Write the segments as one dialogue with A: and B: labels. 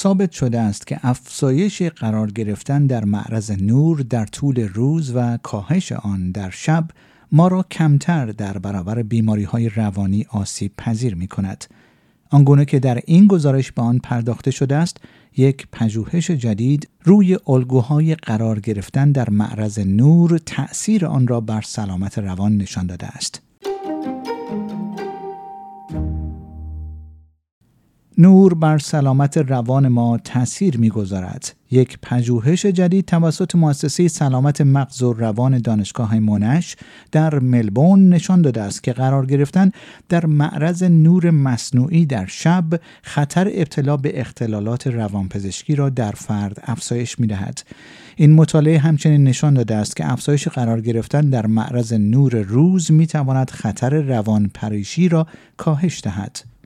A: ثابت شده است که افزایش قرار گرفتن در معرض نور در طول روز و کاهش آن در شب ما را کمتر در برابر بیماری های روانی آسیب پذیر می کند. آنگونه که در این گزارش به آن پرداخته شده است یک پژوهش جدید روی الگوهای قرار گرفتن در معرض نور تأثیر آن را بر سلامت روان نشان داده است نور بر سلامت روان ما تاثیر می‌گذارد. یک پژوهش جدید توسط مؤسسه سلامت مغز و روان دانشگاه مونش در ملبورن نشان داده است که قرار گرفتن در معرض نور مصنوعی در شب خطر ابتلا به اختلالات روانپزشکی را در فرد افزایش می دهد. این مطالعه همچنین نشان داده است که افزایش قرار گرفتن در معرض نور روز می تواند خطر روان پریشی را کاهش دهد.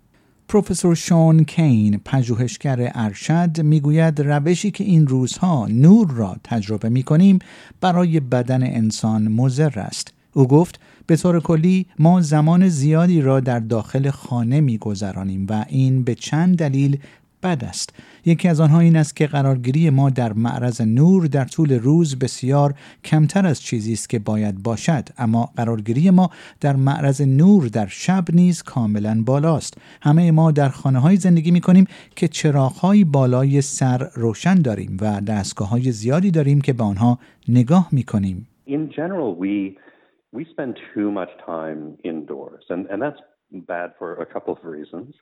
A: پروفسور شون کین پژوهشگر ارشد می‌گوید روشی که این روزها نور را تجربه می کنیم برای بدن انسان مضر است. او گفت به طور کلی ما زمان زیادی را در داخل خانه میگذرانیم و این به چند دلیل بد است. یکی از آنها این است که قرارگیری ما در معرض نور در طول روز بسیار کمتر از چیزی است که باید باشد اما قرارگیری ما در معرض نور در شب نیز کاملا بالاست. همه ما در خانه های زندگی می کنیم که چراغ بالای سر روشن داریم و دستگاه های زیادی داریم که به آنها نگاه می کنیم
B: In general, we we spend too much time indoors, and, and that's bad for a couple of reasons.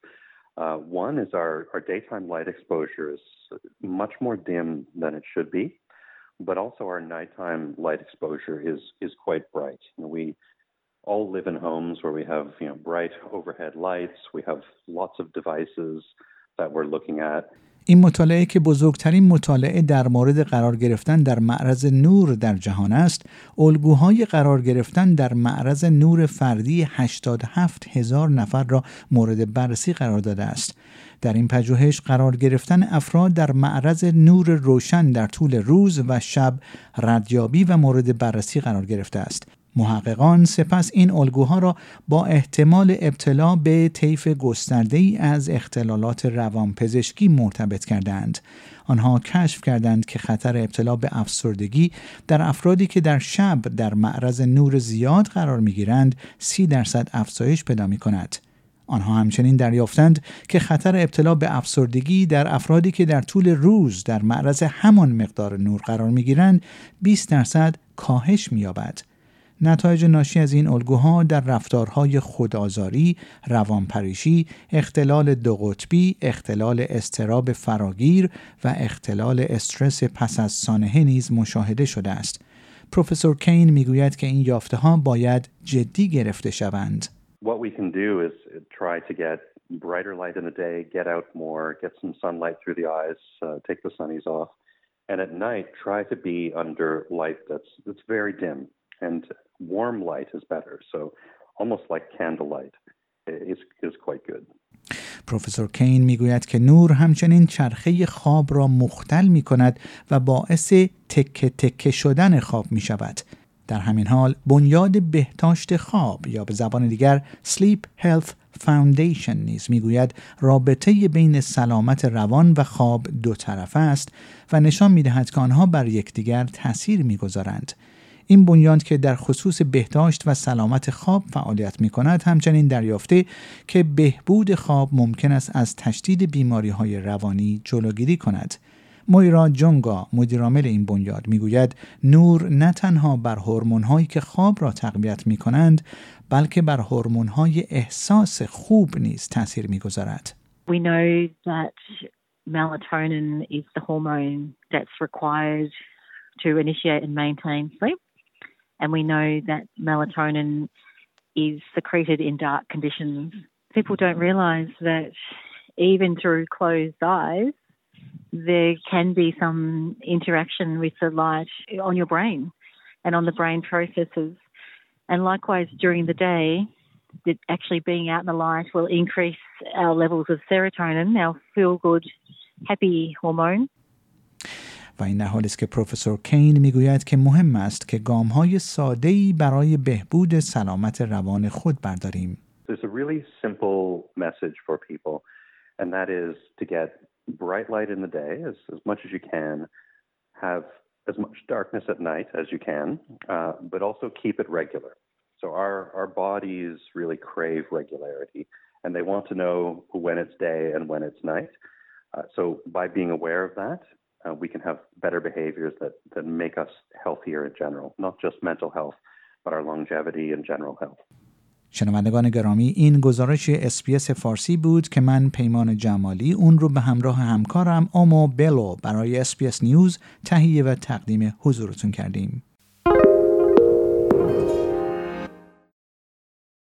B: Uh, one is our, our daytime light exposure is much more dim than it should be, but also our nighttime light exposure is is quite bright. You know, we all live in homes where we have you know bright overhead lights, we have lots of devices that we're looking at.
A: این مطالعه که بزرگترین مطالعه در مورد قرار گرفتن در معرض نور در جهان است، الگوهای قرار گرفتن در معرض نور فردی 87 هزار نفر را مورد بررسی قرار داده است. در این پژوهش قرار گرفتن افراد در معرض نور روشن در طول روز و شب ردیابی و مورد بررسی قرار گرفته است. محققان سپس این الگوها را با احتمال ابتلا به طیف گسترده ای از اختلالات روانپزشکی مرتبط کردند. آنها کشف کردند که خطر ابتلا به افسردگی در افرادی که در شب در معرض نور زیاد قرار می گیرند سی درصد افزایش پیدا می کند. آنها همچنین دریافتند که خطر ابتلا به افسردگی در افرادی که در طول روز در معرض همان مقدار نور قرار می گیرند 20 درصد کاهش می یابد. نتایج ناشی از این الگوها در رفتارهای خودآزاری، روانپریشی، اختلال دو قطبی، اختلال استراب فراگیر و اختلال استرس پس از سانحه نیز مشاهده شده است. پروفسور کین می‌گوید که این یافته ها باید جدی گرفته شوند.
B: What we can do is try to get brighter light in the day, get out more, get some sunlight through the eyes, uh, take the sunnies off, and at night try to be under light that's that's very dim. And warm light is better. So almost like candlelight is, is quite good.
A: پروفسور کین می‌گوید که نور همچنین چرخه خواب را مختل می کند و باعث تکه تکه شدن خواب می شود. در همین حال بنیاد بهداشت خواب یا به زبان دیگر Sleep Health Foundation نیز می‌گوید رابطه بین سلامت روان و خواب دو طرفه است و نشان می‌دهد که آنها بر یکدیگر تاثیر می‌گذارند. این بنیاد که در خصوص بهداشت و سلامت خواب فعالیت می کند همچنین دریافته که بهبود خواب ممکن است از تشدید بیماری های روانی جلوگیری کند. مویرا جونگا مدیرعامل این بنیاد می‌گوید نور نه تنها بر هورمون هایی که خواب را تقویت می کنند بلکه بر هورمون های احساس خوب نیز تاثیر می‌گذارد.
C: We know that melatonin is the hormone that's required to initiate and maintain sleep. And we know that melatonin is secreted in dark conditions. People don't realise that even through closed eyes, there can be some interaction with the light on your brain and on the brain processes. And likewise, during the day, that actually being out in the light will increase our levels of serotonin, our feel good, happy hormone.
A: و این در است که پروفسور کین میگوید که مهم است که گام های ساده برای بهبود سلامت روان خود برداریم.
B: There's a really simple message for people and that is to get bright light in the day as, as much as you can, have as much darkness at night as you can, uh, but also keep it regular. So our, our bodies really crave regularity and they want to know when it's day and when it's night. Uh, so by being aware of that, uh, we can have better behaviors that, that make us healthier in general, not just mental health, but our longevity and general health.
A: شنوندگان گرامی این گزارش اسپیس فارسی بود که من پیمان جمالی اون رو به همراه همکارم آمو بلو برای اسپیس نیوز تهیه و تقدیم حضورتون کردیم.